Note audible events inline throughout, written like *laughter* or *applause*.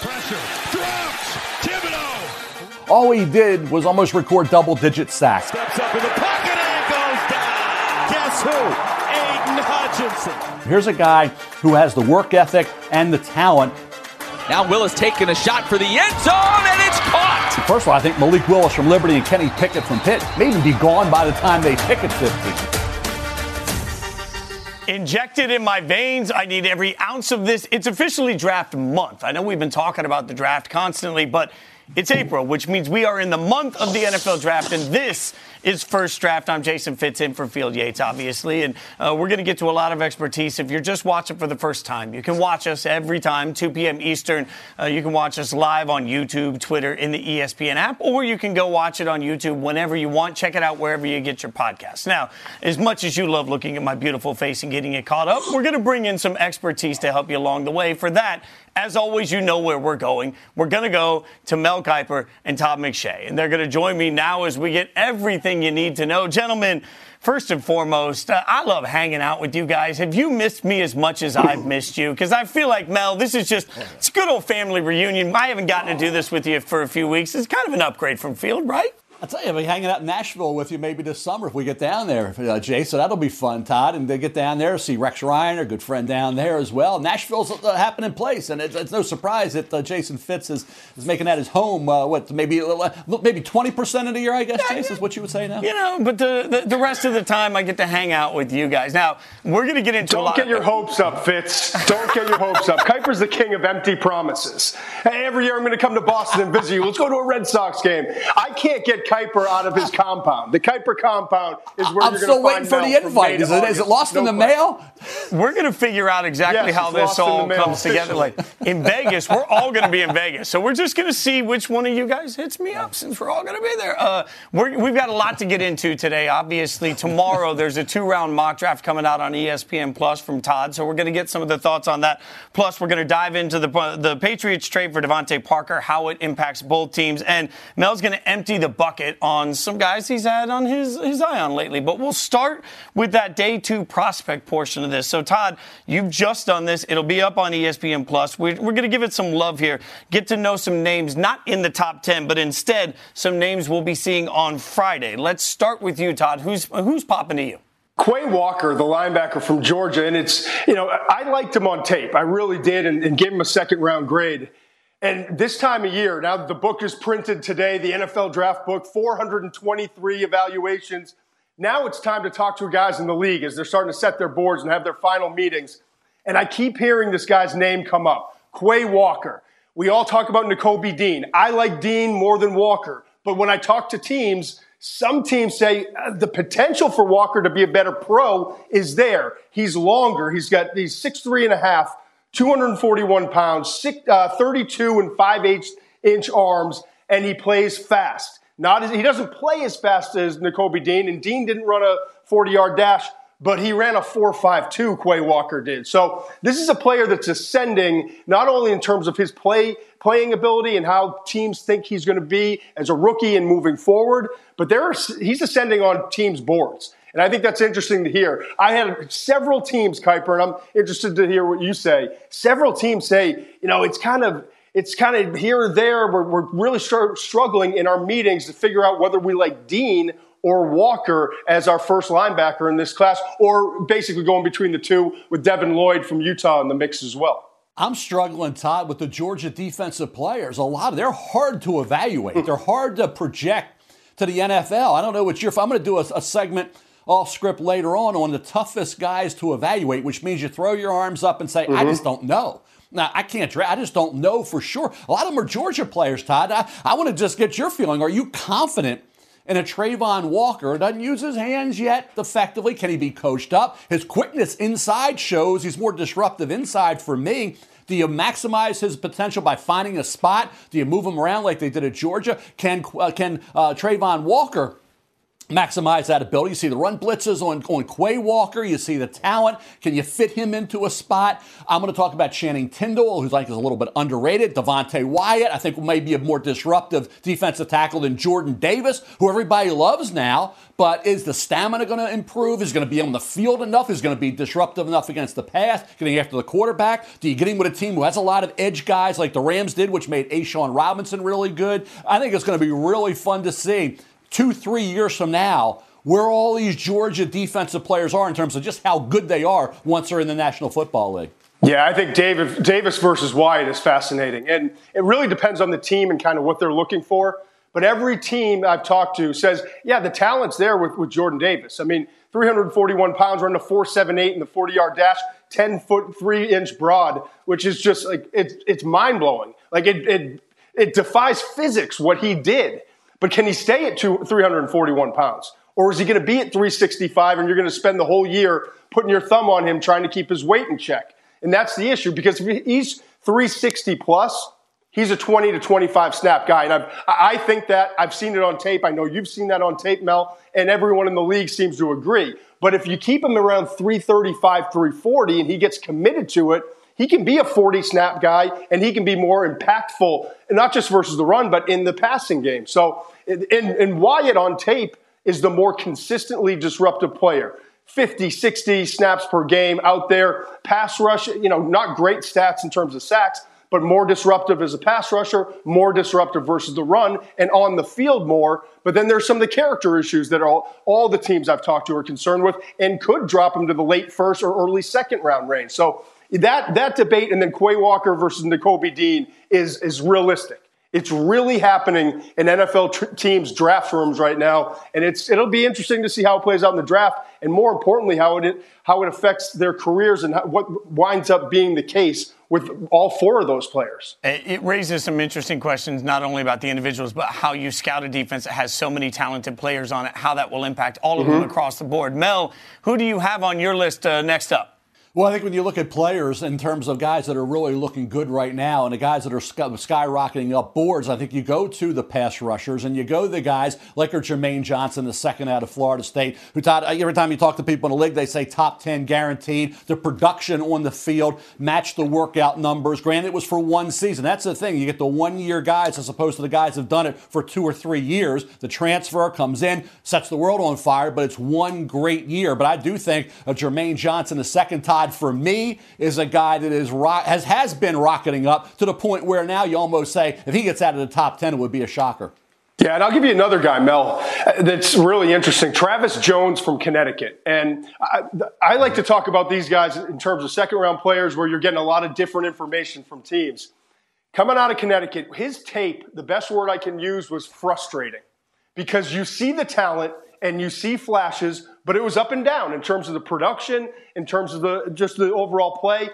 Pressure. Drops. Thibodeaux. All he did was almost record double digit sacks. Steps up in the pocket and goes down. Guess who? Aidan Hutchinson. Here's a guy who has the work ethic and the talent. Now Willis taking a shot for the end zone, and it's caught. First of all, I think Malik Willis from Liberty and Kenny Pickett from Pitt may even be gone by the time they pick at 50 injected in my veins. I need every ounce of this. It's officially draft month. I know we've been talking about the draft constantly, but it's April, which means we are in the month of the NFL draft, and this is first draft. I'm Jason Fitz in for Field Yates, obviously, and uh, we're going to get to a lot of expertise. If you're just watching for the first time, you can watch us every time, 2 p.m. Eastern. Uh, you can watch us live on YouTube, Twitter, in the ESPN app, or you can go watch it on YouTube whenever you want. Check it out wherever you get your podcasts. Now, as much as you love looking at my beautiful face and getting it caught up, we're going to bring in some expertise to help you along the way. For that, as always, you know where we're going. We're going to go to Mel Kiper and Todd McShay, and they're going to join me now as we get everything you need to know. Gentlemen, first and foremost, uh, I love hanging out with you guys. Have you missed me as much as I've *coughs* missed you? Because I feel like, Mel, this is just, it's a good old family reunion. I haven't gotten to do this with you for a few weeks. It's kind of an upgrade from Field, right? I'll tell you, I'll be hanging out in Nashville with you maybe this summer if we get down there, uh, Jay. So that'll be fun, Todd. And they get down there, see Rex Ryan, our good friend down there as well. Nashville's a happening place, and it's, it's no surprise that uh, Jason Fitz is, is making that his home. Uh, what maybe uh, maybe twenty percent of the year, I guess, yeah, Jason, is what you would say now. You know, but the, the, the rest of the time, I get to hang out with you guys. Now we're going to get into. Don't get your of- hopes up, Fitz. Don't get your hopes up. Kiper's the king of empty promises. Hey, every year I'm going to come to Boston and visit you. Let's go to a Red Sox game. I can't get Kiper out of his compound. The Kiper compound is where we're going to be. I'm you're still waiting to for the invite. Is it, is it lost no in the question. mail? We're going to figure out exactly Yes, how this lost in the all mail comes together. Like in Vegas, we're all going to be in Vegas, so we're just going to see which one of you guys hits me up since we're all going to be there. Uh, we're, we've got a lot to get into today. Obviously, tomorrow there's a two-round mock draft coming out on ESPN Plus from Todd, so we're going to get some of the thoughts on that. Plus, we're going to dive into the the Patriots trade for DeVante Parker, how it impacts both teams, and Mel's going to empty the bucket on some guys he's had on his his eye on lately. But we'll start with that day two prospect portion of this. So, Todd, you've just done this. It'll be up on ESPN Plus. We're, we're going to give it some love here. Get to know some names, not in the top 10, but instead some names we'll be seeing on Friday. Let's start with you, Todd. Who's, who's popping to you? Quay Walker, the linebacker from Georgia, and it's, you know, I liked him on tape. I really did, and, and gave him a second round grade. And this time of year, now the book is printed today, the NFL draft book, 423 evaluations. Now it's time to talk to guys in the league as they're starting to set their boards and have their final meetings. And I keep hearing this guy's name come up Quay Walker. We all talk about Nakobe Dean. I like Dean more than Walker. But when I talk to teams, some teams say uh, the potential for Walker to be a better pro is there. He's longer. He's got these six three and a half, 241 pounds, six, uh, 32 and 5 8 inch arms, and he plays fast. Not as, he doesn't play as fast as Nakobe Dean, and Dean didn't run a 40 yard dash, but he ran a 4.52. Quay Walker did. So this is a player that's ascending not only in terms of his play playing ability and how teams think he's going to be as a rookie and moving forward, but there are, he's ascending on teams' boards. And I think that's interesting to hear. I had several teams, Kiper, and I'm interested to hear what you say. Several teams say, you know, it's kind of it's kind of here or there. We're, we're really str- struggling in our meetings to figure out whether we like Dean or Walker as our first linebacker in this class, or basically going between the two with Devin Lloyd from Utah in the mix as well. I'm struggling, Todd, with the Georgia defensive players. A lot of they're hard to evaluate. Hmm. they're hard to project to the NFL. I don't know what you're. I'm going to do a, a segment off script later on on the toughest guys to evaluate, which means you throw your arms up and say, Mm-hmm. "I just don't know." Now I can't. I just don't know for sure. A lot of them are Georgia players, Todd. I, I want to just get your feeling. Are you confident? And a Travon Walker doesn't use his hands yet effectively. Can he be coached up? His quickness inside shows he's more disruptive inside for me. Do you maximize his potential by finding a spot? Do you move him around like they did at Georgia? Can uh, can uh, Travon Walker maximize that ability. You see the run blitzes on, on Quay Walker. You see the talent. Can you fit him into a spot? I'm going to talk about Channing Tindall, who's like is a little bit underrated. Devonte Wyatt, I think, may be a more disruptive defensive tackle than Jordan Davis, who everybody loves now. But is the stamina going to improve? Is he going to be on the field enough? Is he going to be disruptive enough against the pass? Getting after the quarterback? Do you get him with a team who has a lot of edge guys like the Rams did, which made A'Shawn Robinson really good? I think it's going to be really fun to see two, three years from now where all these Georgia defensive players are in terms of just how good they are once they're in the National Football League. Yeah, I think David, Davis versus Wyatt is fascinating. And it really depends on the team and kind of what they're looking for. But every team I've talked to says, yeah, the talent's there with, with Jordan Davis. I mean, 341 pounds, running a 478 in the 40 yard dash, 10 foot, 3 inch broad, which is just like, it's, it's mind blowing. Like, it, it, it defies physics what he did. But can he stay at two, 341 pounds? Or is he going to be at 365 and you're going to spend the whole year putting your thumb on him trying to keep his weight in check? And that's the issue because if he's 360 plus, he's a 20 to 25 snap guy. And I've, I think that I've seen it on tape. I know you've seen that on tape, Mel, and everyone in the league seems to agree. But if you keep him around 335, 340, and he gets committed to it, he can be a 40 snap guy and he can be more impactful, not just versus the run, but in the passing game. So, and, and Wyatt on tape is the more consistently disruptive player. 50, 60 snaps per game out there. Pass rush, you know, not great stats in terms of sacks, but more disruptive as a pass rusher, more disruptive versus the run, and on the field more. But then there's some of the character issues that all, all the teams I've talked to are concerned with and could drop him to the late first or early second round range. So that, that debate and then Quay Walker versus Nakobe Dean is, is realistic. It's really happening in NFL tr- teams' draft rooms right now, and it's it'll be interesting to see how it plays out in the draft, and more importantly, how it how it affects their careers and how, what winds up being the case with all four of those players. It raises some interesting questions, not only about the individuals, but how you scout a defense that has so many talented players on it, how that will impact all of mm-hmm. them across the board. Mel, who do you have on your list uh, next up? Well, I think when you look at players in terms of guys that are really looking good right now and the guys that are skyrocketing up boards, I think you go to the pass rushers and you go to the guys like Jermaine Johnson, the second out of Florida State, who taught, uh, every time you talk to people in the league, they say top 10 guaranteed. The production on the field matched the workout numbers. Granted, it was for one season. That's the thing. You get the one year guys as opposed to the guys who've done it for two or three years. The transfer comes in, sets the world on fire, but it's one great year. But I do think a Jermaine Johnson, the second Todd for me, is a guy that is has has been rocketing up to the point where now you almost say if he gets out of the top ten, it would be a shocker. Yeah, and I'll give you another guy, Mel, that's really interesting. Travis Jones from Connecticut. And I, I, like to talk about these guys in terms of second round players where you're getting a lot of different information from teams. Coming out of Connecticut, his tape, the best word I can use was frustrating because you see the talent and you see flashes, but it was up and down in terms of the production, in terms of the just the overall play.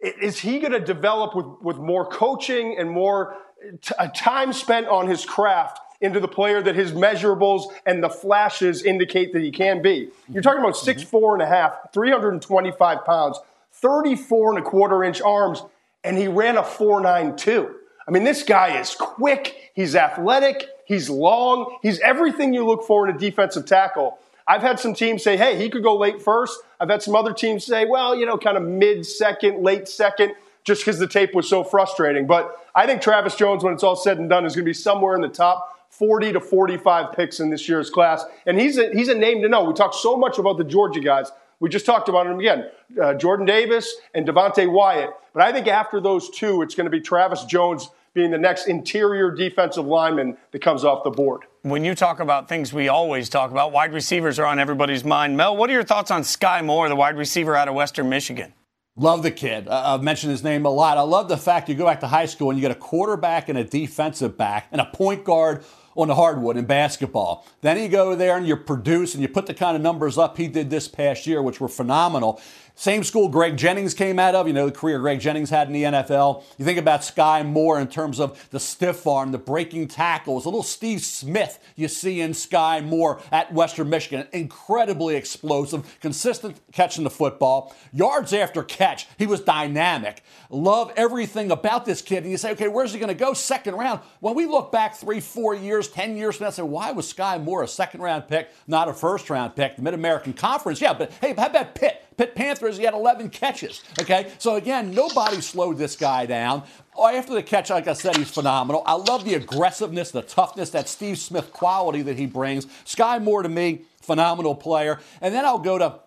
Is he going to develop with, with more coaching and more t- uh, time spent on his craft into the player that his measurables and the flashes indicate that he can be? You're talking about six four and a half, 325 pounds, 34 and a quarter inch arms, and he ran a 492. I mean, this guy is quick, he's athletic, he's long, he's everything you look for in a defensive tackle. I've had some teams say, hey, he could go late first. I've had some other teams say, well, you know, kind of mid second, late second, just because the tape was so frustrating. But I think Travis Jones, when it's all said and done, is going to be somewhere in the top 40 to 45 picks in this year's class. And he's a, he's a name to know. We talk so much about the Georgia guys. We just talked about him again uh, Jordan Davis and Devonte Wyatt. But I think after those two, it's going to be Travis Jones being the next interior defensive lineman that comes off the board. When you talk about things we always talk about, wide receivers are on everybody's mind. Mel, what are your thoughts on Skyy Moore, the wide receiver out of Western Michigan? Love the kid. Uh, I've mentioned his name a lot. I love the fact you go back to high school and you get a quarterback and a defensive back and a point guard on the hardwood in basketball. Then you go there and you produce and you put the kind of numbers up he did this past year, which were phenomenal. Same school Greg Jennings came out of, you know, the career Greg Jennings had in the NFL. You think about Skyy Moore in terms of the stiff arm, the breaking tackles, a little Steve Smith you see in Skyy Moore at Western Michigan. Incredibly explosive, consistent catching the football. Yards after catch, he was dynamic. Love everything about this kid. And you say, okay, where's he going to go? Second round. When we look back three, four years, 10 years from now, say, why was Skyy Moore a second round pick, not a first round pick? The Mid American Conference, yeah, but hey, how about Pitt? Pitt Panthers, he had 11 catches. Okay, so again, nobody slowed this guy down. After the catch, like I said, he's phenomenal. I love the aggressiveness, the toughness, that Steve Smith quality that he brings. Skyy Moore to me, phenomenal player. And then I'll go to a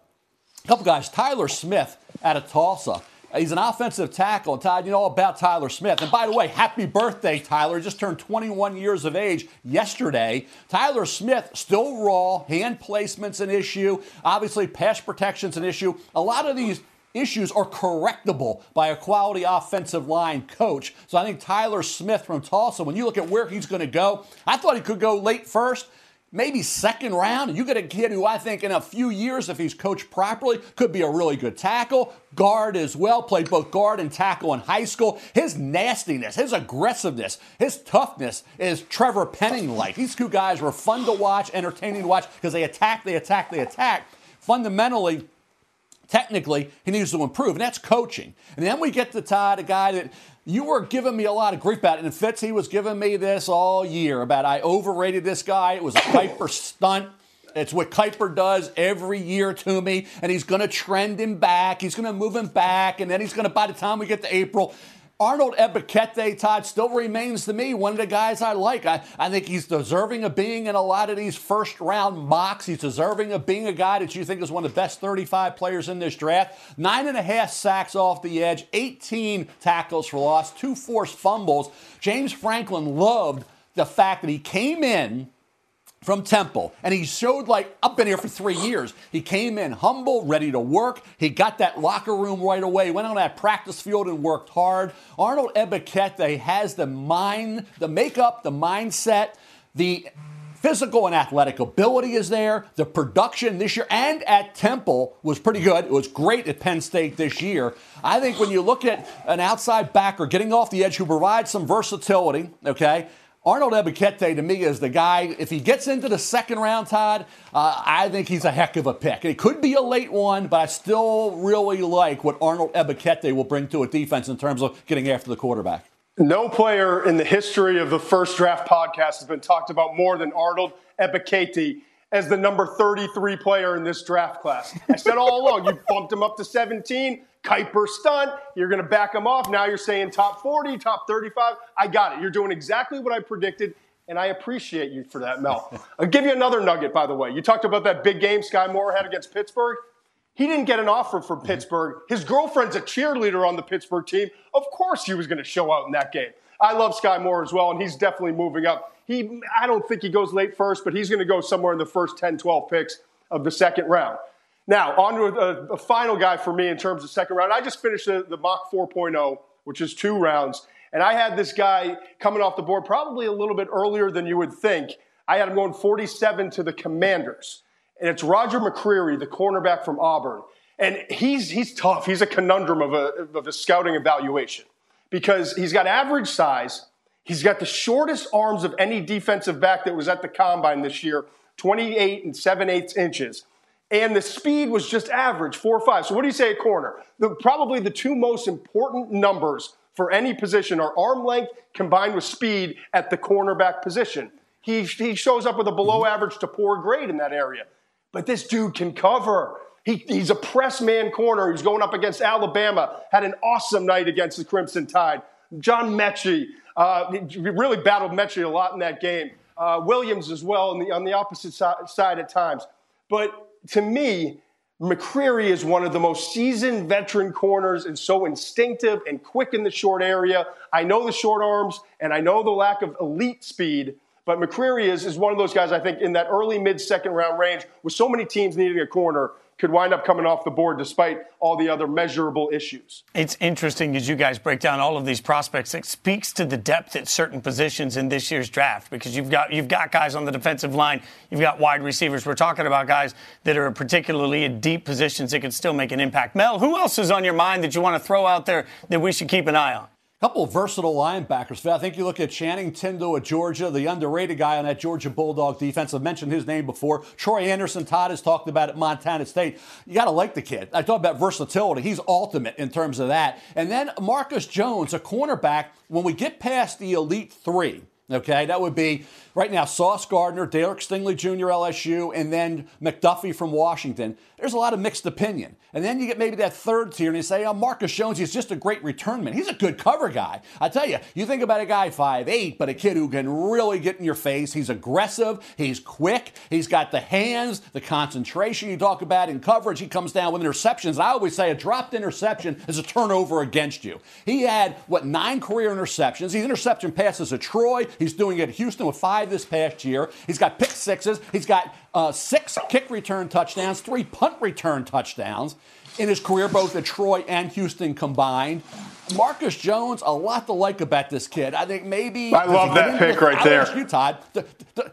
couple guys. Tyler Smith out of Tulsa. He's an offensive tackle. And Todd, you know all about Tyler Smith. And by the way, happy birthday, Tyler. Just turned 21 years of age yesterday. Tyler Smith, still raw. Hand placement's an issue. Obviously, pass protection's an issue. A lot of these issues are correctable by a quality offensive line coach. So I think Tyler Smith from Tulsa, when you look at where he's going to go, I thought he could go late first maybe second round. You get a kid who I think in a few years, if he's coached properly, could be a really good tackle, guard as well, played both guard and tackle in high school. His nastiness, his aggressiveness, his toughness is Trevor Penning like. These two guys were fun to watch, entertaining to watch because they attack, they attack, they attack. Fundamentally, technically, he needs to improve, and that's coaching. And then we get to Todd, a guy that you were giving me a lot of grief about. And Fitz, he was giving me this all year about I overrated this guy. It was a Kiper stunt. It's what Kiper does every year to me, and he's going to trend him back. He's going to move him back, and then he's going to, by the time we get to April, Arnold Ebiketie, Todd, still remains to me one of the guys I like. I, I think he's deserving of being in a lot of these first round mocks. He's deserving of being a guy that you think is one of the best 35 players in this draft. Nine and a half sacks off the edge, 18 tackles for loss, two forced fumbles. James Franklin loved the fact that he came in from Temple, and he showed like I've been here for three years. He came in humble, ready to work. He got that locker room right away. Went on that practice field and worked hard. Arnold Ebiketie has the mind, the makeup, the mindset, the physical and athletic ability is there. The production this year and at Temple was pretty good. It was great at Penn State this year. I think when you look at an outside backer getting off the edge who provides some versatility, okay. Arnold Ebiketie to me is the guy. If he gets into the second round, Todd, uh, I think he's a heck of a pick. It could be a late one, but I still really like what Arnold Ebiketie will bring to a defense in terms of getting after the quarterback. No player in the history of the first draft podcast has been talked about more than Arnold Ebiketie as the number 33 player in this draft class. I said all along, you bumped him up to 17. Kiper stunt. You're going to back him off. Now you're saying top 40, top 35. I got it. You're doing exactly what I predicted, and I appreciate you for that, Mel. *laughs* I'll give you another nugget, by the way. You talked about that big game Skyy Moore had against Pittsburgh. He didn't get an offer from mm-hmm. Pittsburgh. His girlfriend's a cheerleader on the Pittsburgh team. Of course, he was going to show out in that game. I love Skyy Moore as well, and he's definitely moving up. He, I don't think he goes late first, but he's going to go somewhere in the first 10, 12 picks of the second round. Now, on to a, a, final guy for me in terms of second round. I just finished the, the mock 4.0, which is two rounds. And I had this guy coming off the board probably a little bit earlier than you would think. I had him going 47 to the Commanders. And it's Roger McCreary, the cornerback from Auburn. And he's, he's tough. He's a conundrum of a, of a scouting evaluation because he's got average size. He's got the shortest arms of any defensive back that was at the combine this year 28 and 7 eighths inches and the speed was just average, four or five. So what do you say at corner? The, probably the two most important numbers for any position are arm length combined with speed at the cornerback position. He, he shows up with a below average to poor grade in that area. But this dude can cover. He, he's a press man corner. He's going up against Alabama. Had an awesome night against the Crimson Tide. John Metchie uh, really battled Metchie a lot in that game. Uh, Williams as well on the, on the opposite si- side at times. But to me, McCreary is one of the most seasoned veteran corners and so instinctive and quick in the short area. I know the short arms and I know the lack of elite speed, but McCreary is, is one of those guys I think in that early mid second round range with so many teams needing a corner could could wind up coming off the board despite all the other measurable issues. It's interesting as you guys break down all of these prospects. It speaks to the depth at certain positions in this year's draft because you've got you've got guys on the defensive line, you've got wide receivers. We're talking about guys that are particularly in deep positions that can still make an impact. Mel, who else is on your mind that you want to throw out there that we should keep an eye on? Couple versatile linebackers. I think you look at Channing Tindall at Georgia, the underrated guy on that Georgia Bulldog defense. I've mentioned his name before. Troy Anderson, Todd has talked about at Montana State. You got to like the kid. I talk about versatility. He's ultimate in terms of that. And then Marcus Jones, a cornerback. When we get past the elite three, Okay, that would be right now Sauce Gardner, Derek Stingley Jr. LSU, and then McDuffie from Washington. There's a lot of mixed opinion. And then you get maybe that third tier and you say, oh, Marcus Jones, he's just a great return man. He's a good cover guy. I tell you, you think about a guy five eight, but a kid who can really get in your face. He's aggressive, he's quick, he's got the hands, the concentration you talk about in coverage. He comes down with interceptions. I always say a dropped interception is a turnover against you. He had, what, nine career interceptions. He's interception passes at Troy. He's doing it at Houston with five this past year. He's got pick sixes. He's got uh, six kick return touchdowns, three punt return touchdowns in his career, both at Troy and Houston combined. Marcus Jones, a lot to like about this kid. I think maybe. I love that pick right I'll there. Ask you, Todd.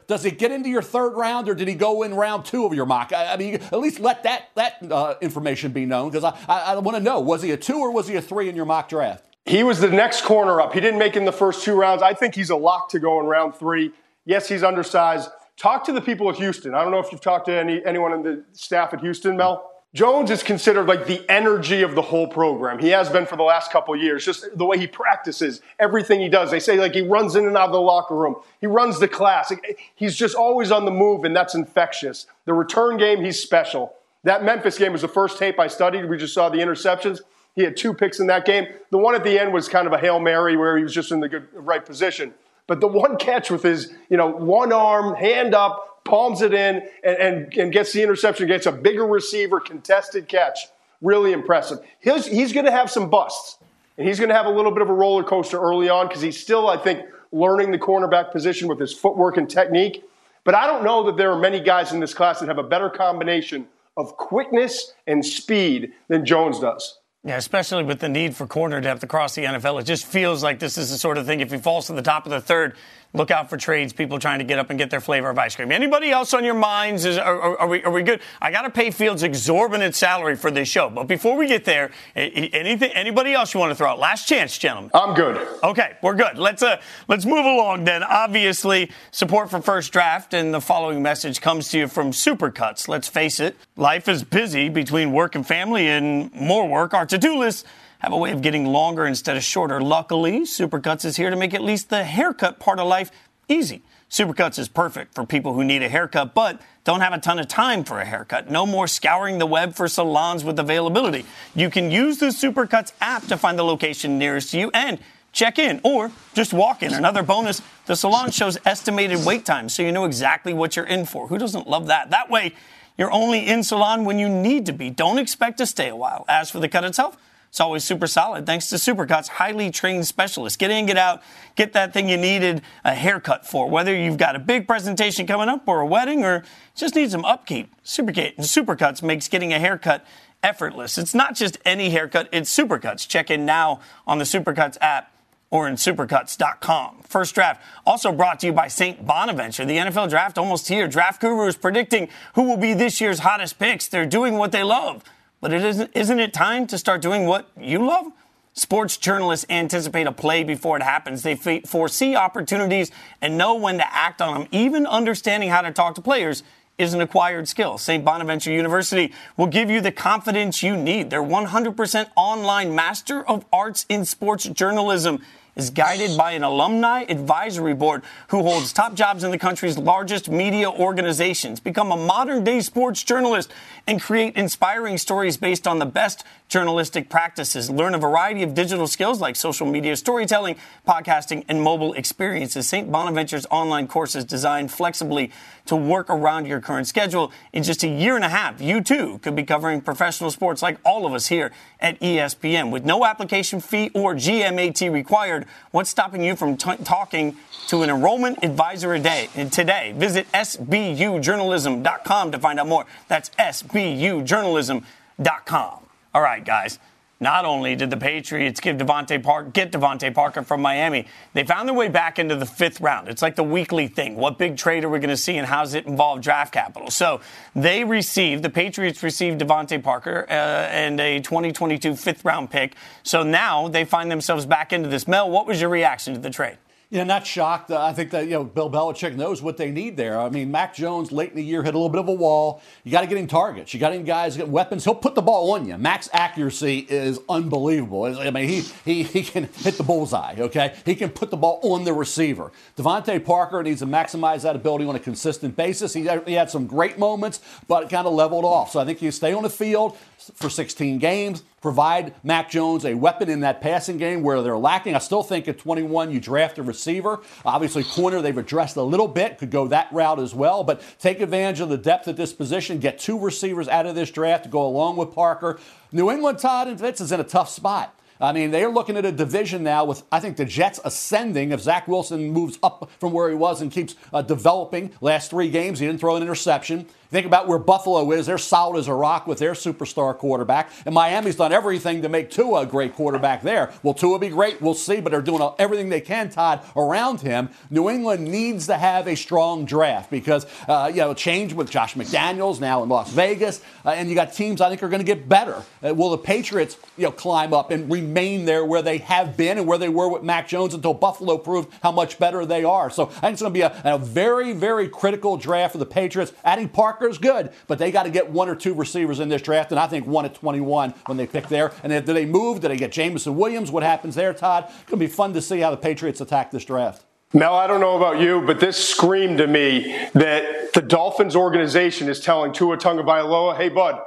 Does he get into your third round, or did he go in round two of your mock? I, mean, at least let that that uh, information be known because I, I, I want to know: was he a two or was he a three in your mock draft? He was the next corner up. He didn't make in the first two rounds. I think he's a lock to go in round three. Yes, he's undersized. Talk to the people at Houston. I don't know if you've talked to any, anyone in the staff at Houston, Mel. Jones is considered like the energy of the whole program. He has been for the last couple years. Just the way he practices, everything he does. They say like he runs in and out of the locker room. He runs the class. He's just always on the move, and that's infectious. The return game, he's special. That Memphis game was the first tape I studied. We just saw the interceptions. He had two picks in that game. The one at the end was kind of a Hail Mary where he was just in the good right position. But the one catch with his, you know, one arm, hand up, palms it in, and, and, and gets the interception, gets a bigger receiver, contested catch. Really impressive. He's, he's going to have some busts. And he's going to have a little bit of a roller coaster early on because he's still, I think, learning the cornerback position with his footwork and technique. But I don't know that there are many guys in this class that have a better combination of quickness and speed than Jones does. Yeah, especially with the need for corner depth across the NFL. It just feels like this is the sort of thing, if he falls to the top of the third, look out for trades, people trying to get up and get their flavor of ice cream. Anybody else on your minds? Is, are, are, we, are we good? I got to pay Fields exorbitant salary for this show. But before we get there, anything, anybody else you want to throw out? Last chance, gentlemen. I'm good. Okay, we're good. Let's, uh, let's move along then. Obviously, support for First Draft and the following message comes to you from Supercuts. Let's face it, life is busy between work and family and more work. Our to-do list have a way of getting longer instead of shorter. Luckily, Supercuts is here to make at least the haircut part of life easy. Supercuts is perfect for people who need a haircut but don't have a ton of time for a haircut. No more scouring the web for salons with availability. You can use the Supercuts app to find the location nearest to you and check in or just walk in. Another bonus, the salon shows estimated wait time so you know exactly what you're in for. Who doesn't love that? That way, you're only in salon when you need to be. Don't expect to stay a while. As for the cut itself, it's always super solid thanks to Supercuts, highly trained specialists. Get in, get out, get that thing you needed a haircut for. Whether you've got a big presentation coming up or a wedding or just need some upkeep, Supercut, Supercuts makes getting a haircut effortless. It's not just any haircut, it's Supercuts. Check in now on the Supercuts app or in supercuts.com. First draft also brought to you by St. Bonaventure. The NFL draft almost here. Draft Guru is predicting who will be this year's hottest picks. They're doing what they love. But it isn't, isn't it time to start doing what you love? Sports journalists anticipate a play before it happens. They foresee opportunities and know when to act on them. Even understanding how to talk to players is an acquired skill. St. Bonaventure University will give you the confidence you need. Their 100% online Master of Arts in Sports Journalism is guided by an alumni advisory board who holds top jobs in the country's largest media organizations. Become a modern day sports journalist and create inspiring stories based on the best journalistic practices. Learn a variety of digital skills like social media storytelling, podcasting, and mobile experiences. St. Bonaventure's online courses designed flexibly to work around your current schedule. In just a year and a half, you too could be covering professional sports like all of us here at ESPN. With no application fee or GMAT required, what's stopping you from t- talking to an enrollment advisor a day And today? Visit sbujournalism.com to find out more. That's sbujournalism.com. All right, guys. Not only did the Patriots give DeVante Park get DeVante Parker from Miami, they found their way back into the fifth round. It's like the weekly thing. What big trade are we going to see, and how does it involve draft capital? So they received the Patriots received DeVante Parker uh, and a 2022 fifth round pick. So now they find themselves back into this. Mel, what was your reaction to the trade? Yeah, not shocked. I think that you know Bill Belichick knows what they need there. I mean, Mac Jones late in the year hit a little bit of a wall. You got to get him targets. You got him guys get weapons. He'll put the ball on you. Mac's accuracy is unbelievable. I mean, he he he can hit the bullseye. Okay, he can put the ball on the receiver. DeVante Parker needs to maximize that ability on a consistent basis. He he had some great moments, but it kind of leveled off. So I think you stay on the field for 16 games provide Mac Jones a weapon in that passing game where they're lacking. I still think at 21 you draft a receiver. Obviously, corner they've addressed a little bit, could go that route as well, but take advantage of the depth at this position. Get two receivers out of this draft to go along with Parker. New England, Todd and is in a tough spot. I mean, they're looking at a division now with, I think, the Jets ascending. If Zach Wilson moves up from where he was and keeps uh, developing last three games, he didn't throw an interception. Think about where Buffalo is. They're solid as a rock with their superstar quarterback. And Miami's done everything to make Tua a great quarterback there. Will Tua be great? We'll see, but they're doing everything they can, Todd, around him. New England needs to have a strong draft because, uh, you know, change with Josh McDaniels now in Las Vegas. Uh, and you got teams I think are going to get better. Uh, will the Patriots, you know, climb up and remain there where they have been and where they were with Mac Jones until Buffalo proved how much better they are? So I think it's going to be a, a very, very critical draft for the Patriots. Adding Parker is good, but they got to get one or two receivers in this draft, and I think one at 21 when they pick there. And if they move, do they get Jameson Williams? What happens there, Todd? It's going to be fun to see how the Patriots attack this draft. Mel, I don't know about you, but this screamed to me that the Dolphins organization is telling Tua Tagovailoa, "Hey, bud,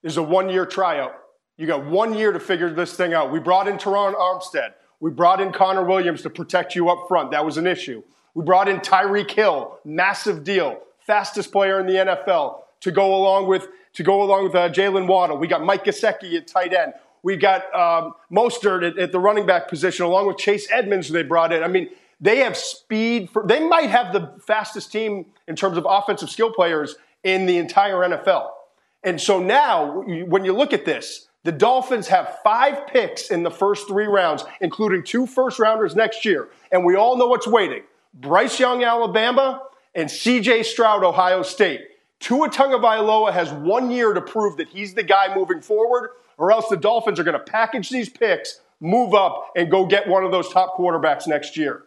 there's a one-year tryout. You got one year to figure this thing out. We brought in Terron Armstead. We brought in Connor Williams to protect you up front. That was an issue. We brought in Tyreek Hill, massive deal fastest player in the NFL, to go along with to go along with uh, Jaylen Waddle. We got Mike Gesicki at tight end. We got um, Mostert at, at, the running back position, along with Chase Edmonds, they brought in. I mean, they have speed. For, they might have the fastest team in terms of offensive skill players in the entire NFL. And so now, when you look at this, the Dolphins have five picks in the first three rounds, including two first rounders next year. And we all know what's waiting Bryce Young, Alabama, and CJ Stroud, Ohio State. Tua Tagovailoa has one year to prove that he's the guy moving forward, or else the Dolphins are going to package these picks, move up, and go get one of those top quarterbacks next year.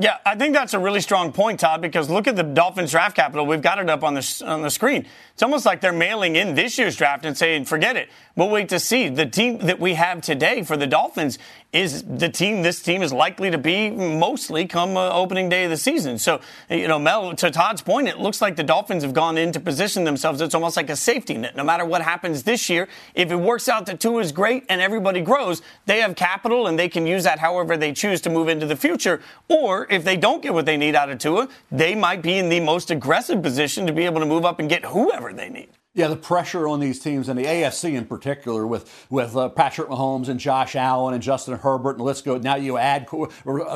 Yeah, I think that's a really strong point, Todd, because look at the Dolphins draft capital. We've got it up on the, on the screen. It's almost like they're mailing in this year's draft and saying, forget it. We'll wait to see. The team that we have today for the Dolphins is the team this team is likely to be mostly come uh, opening day of the season. So, you know, Mel, to Todd's point, it looks like the Dolphins have gone in to position themselves. It's almost like a safety net. No matter what happens this year, if it works out that Tua is great and everybody grows, they have capital and they can use that however they choose to move into the future. Or if they don't get what they need out of Tua, they might be in the most aggressive position to be able to move up and get whoever they need. Yeah, the pressure on these teams and the AFC in particular, with with uh, Patrick Mahomes and Josh Allen and Justin Herbert, and let's go. Now you add uh,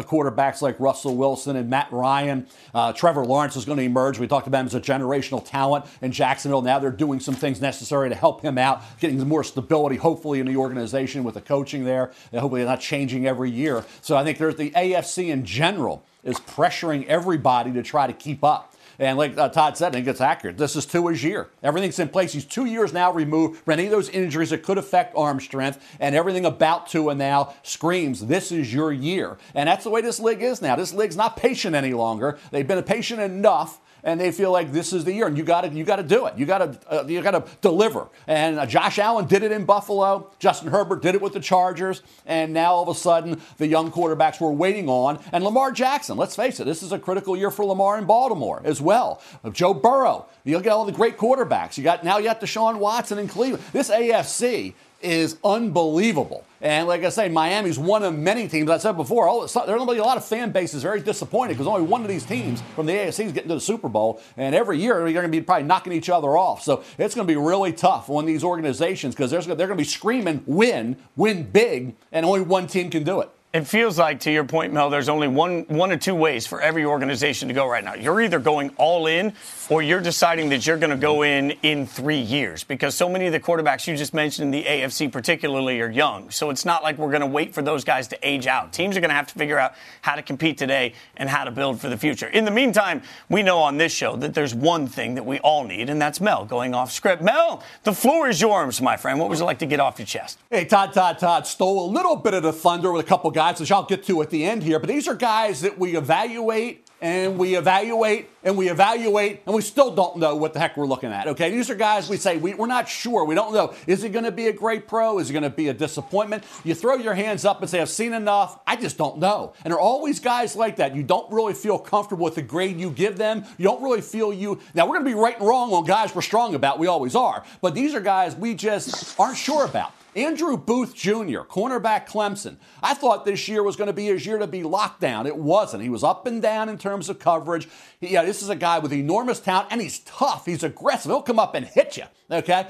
quarterbacks like Russell Wilson and Matt Ryan. Uh, Trevor Lawrence is going to emerge. We talked about him as a generational talent in Jacksonville. Now they're doing some things necessary to help him out, getting more stability, hopefully, in the organization with the coaching there. And hopefully, they're not changing every year. So I think there's the AFC in general is pressuring everybody to try to keep up. And like uh, Todd said, I think it's accurate. This is Tua's year. Everything's in place. He's two years now removed from any of those injuries that could affect arm strength, and everything about Tua now screams, this is your year. And that's the way this league is now. This league's not patient any longer. They've been patient enough and they feel like this is the year, and you got to you got to do it. You got to uh, you got to deliver. And uh, Josh Allen did it in Buffalo. Justin Herbert did it with the Chargers, and now all of a sudden the young quarterbacks we're waiting on, and Lamar Jackson. Let's face it, this is a critical year for Lamar in Baltimore as well. Joe Burrow. You get all the great quarterbacks. You got now you got Deshaun Watson in Cleveland. This AFC is unbelievable. And like I say, Miami's one of many teams. I said before, all, there's a lot of fan bases very disappointed because only one of these teams from the AFC is getting to the Super Bowl, and every year they're going to be probably knocking each other off. So it's going to be really tough on these organizations because they're going to be screaming, "Win, win big," and only one team can do it. It feels like, to your point, Mel, there's only one, one or two ways for every organization to go right now. You're either going all in or you're deciding that you're going to go in in three years because so many of the quarterbacks you just mentioned in the AFC, particularly, are young. So it's not like we're going to wait for those guys to age out. Teams are going to have to figure out how to compete today and how to build for the future. In the meantime, we know on this show that there's one thing that we all need, and that's Mel going off script. Mel, the floor is yours, my friend. What would you like to get off your chest? Hey, Todd, Todd, Todd stole a little bit of the thunder with a couple guys guys, which I'll get to at the end here, but these are guys that we evaluate and we evaluate and we evaluate and we still don't know what the heck we're looking at. Okay, these are guys we say we, are not sure. We don't know. Is he going to be a great pro? Is he going to be a disappointment? You throw your hands up and say, I've seen enough. I just don't know. And there are always guys like that. You don't really feel comfortable with the grade you give them. You don't really feel you. Now, we're going to be right and wrong on guys we're strong about. We always are. But these are guys we just aren't sure about. Andrew Booth Jr., cornerback Clemson. I thought this year was going to be his year to be locked down. It wasn't. He was up and down in terms of coverage. Yeah, this is a guy with enormous talent, and he's tough. He's aggressive. He'll come up and hit you, okay?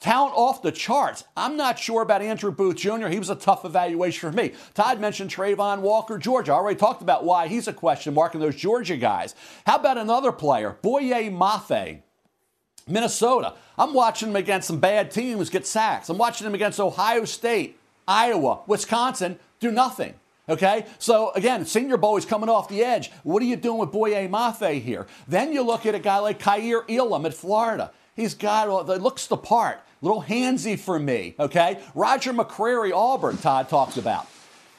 Talent off the charts. I'm not sure about Andrew Booth Jr. He was a tough evaluation for me. Todd mentioned Travon Walker, Georgia. I already talked about why he's a question mark in those Georgia guys. How about another player, Boye Mafe? Minnesota. I'm watching them against some bad teams get sacks. I'm watching them against Ohio State, Iowa, Wisconsin do nothing. Okay, so again, Senior Bowl is coming off the edge. What are you doing with Boye Mafe here? Then you look at a guy like Kaiir Elam at Florida. He's got that looks the part, little handsy for me. Okay, Roger McCreary, Auburn. Todd talks about.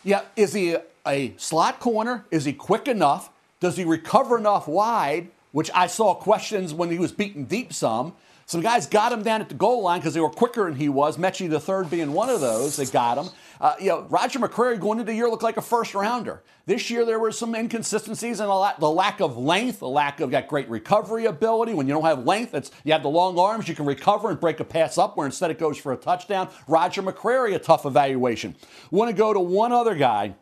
Yeah, is he a slot corner? Is he quick enough? Does he recover enough wide? Which I saw questions when he was beaten deep some. Some guys got him down at the goal line because they were quicker than he was. Metchie the third being one of those that got him. Uh, you know, Roger McCreary going into the year looked like a first rounder. This year there were some inconsistencies and la- the lack of length, the lack of got great recovery ability. When you don't have length, it's you have the long arms, you can recover and break a pass up where instead it goes for a touchdown. Roger McCreary, a tough evaluation. Want to go to one other guy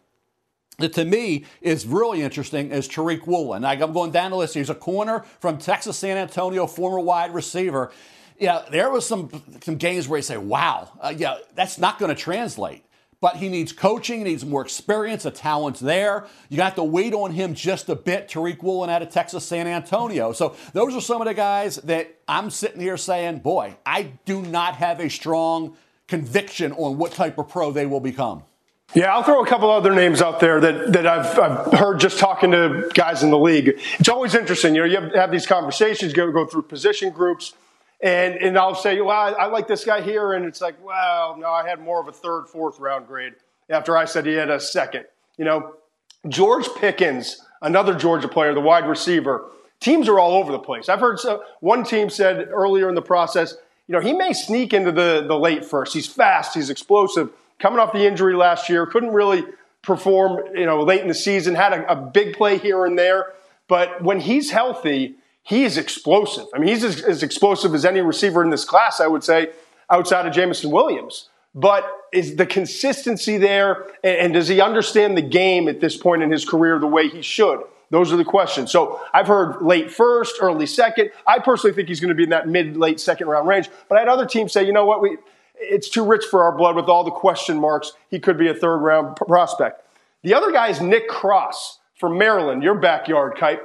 that to me is really interesting is Tariq Woolen. I'm going down the list. He's a corner from Texas San Antonio, former wide receiver. Yeah, there was some some games where you say, "Wow, uh, yeah, that's not going to translate." But he needs coaching, he needs more experience, the talent's there. You got to wait on him just a bit. Tariq Woolen out of Texas San Antonio. So those are some of the guys that I'm sitting here saying, "Boy, I do not have a strong conviction on what type of pro they will become." Yeah, I'll throw a couple other names out there that, that I've, I've heard just talking to guys in the league. It's always interesting. You know, you have, have these conversations, go, go through position groups, and, and I'll say, well, I, I, like this guy here. And it's like, well, no, I had more of a third, fourth round grade after I said he had a second. You know, George Pickens, another Georgia player, the wide receiver, teams are all over the place. I've heard some, one team said earlier in the process, you know, he may sneak into the, the late first. He's fast, he's explosive coming off the injury last year, couldn't really perform, you know, late in the season, had a, a big play here and there. But when he's healthy, he is explosive. I mean, he's as, as, explosive as any receiver in this class, I would say, outside of Jameson Williams. But is the consistency there, and, and does he understand the game at this point in his career the way he should? Those are the questions. So I've heard late first, early second. I personally think he's going to be in that mid late second round range. But I had other teams say, you know what, we it's too rich for our blood with all the question marks. He could be a third round prospect. The other guy is Nick Cross from Maryland, your backyard, Kite.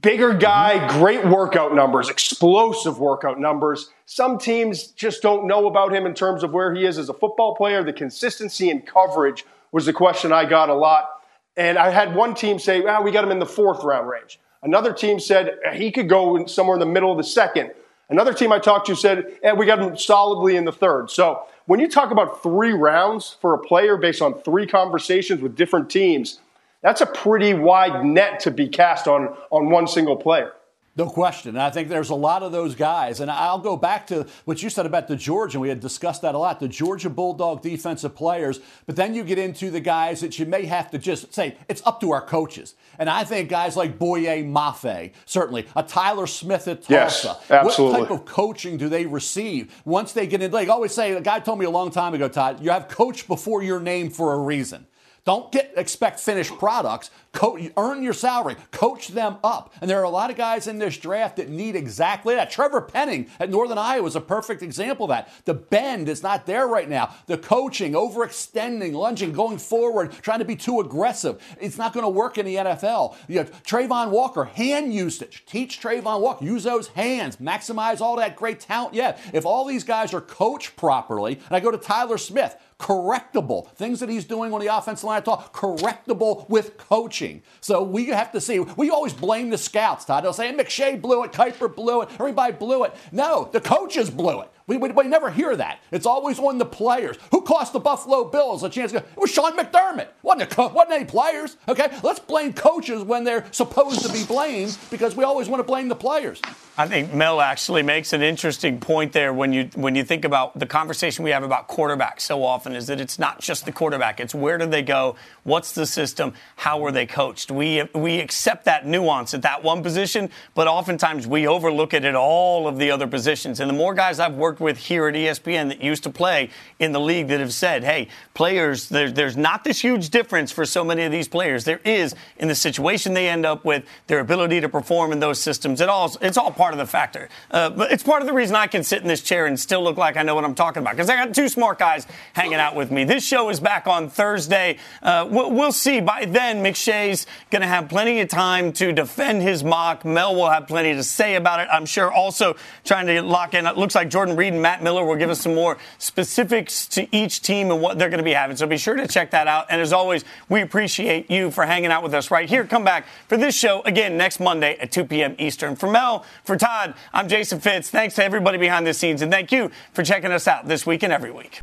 Bigger guy, mm-hmm. great workout numbers, explosive workout numbers. Some teams just don't know about him in terms of where he is as a football player. The consistency and coverage was the question I got a lot. And I had one team say, well, we got him in the fourth round range. Another team said he could go somewhere in the middle of the second. Another team I talked to said, eh, we got him solidly in the third. So when you talk about three rounds for a player based on three conversations with different teams, that's a pretty wide net to be cast on, on one single player. No question. And I think there's a lot of those guys. And I'll go back to what you said about the Georgia. We had discussed that a lot. The Georgia Bulldog defensive players. But then you get into the guys that you may have to just say, it's up to our coaches. And I think guys like Boye Mafe, certainly, a Tyler Smith at Tulsa. Yes, absolutely. What type of coaching do they receive once they get in? Like I always say, a guy told me a long time ago, Todd, you have coach before your name for a reason. Don't get expect finished products. Co- earn your salary. Coach them up. And there are a lot of guys in this draft that need exactly that. Trevor Penning at Northern Iowa is a perfect example of that. The bend is not there right now. The coaching, overextending, lunging, going forward, trying to be too aggressive. It's not going to work in the NFL. You have Travon Walker, hand usage. Teach Travon Walker. Use those hands. Maximize all that great talent. Yeah. If all these guys are coached properly, and I go to Tyler Smith, correctable. Things that he's doing on the offensive line, talk correctable with coaching. So we have to see. We always blame the scouts, Todd. They'll say McShay blew it, Kiper blew it, everybody blew it. No, the coaches blew it. We, we, we, never hear that. It's always on the players. Who cost the Buffalo Bills a chance? It was Sean McDermott. Wasn't, co- wasn't any players. Okay, let's blame coaches when they're supposed to be blamed because we always want to blame the players. I think Mel actually makes an interesting point there when you when you think about the conversation we have about quarterbacks so often is that it's not just the quarterback. It's where do they go? What's the system? How are they coached? We we accept that nuance at that one position, but oftentimes we overlook it at all of the other positions. And the more guys I've worked with here at ESPN that used to play in the league that have said, hey, players, there, there's not this huge difference for so many of these players. There is in the situation they end up with, their ability to perform in those systems. It all, it's all part of the factor. Uh, but it's part of the reason I can sit in this chair and still look like I know what I'm talking about because I got two smart guys hanging out with me. This show is back on Thursday. Uh, we'll, we'll see. By then, McShay's going to have plenty of time to defend his mock. Mel will have plenty to say about it. I'm sure also trying to lock in. It looks like Jordan Reid and Matt Miller will give us some more specifics to each team and what they're going to be having. So be sure to check that out. And as always, we appreciate you for hanging out with us right here. Come back for this show again next Monday at 2 p.m. Eastern. For Mel, for Todd, I'm Jason Fitz. Thanks to everybody behind the scenes. And thank you for checking us out this week and every week.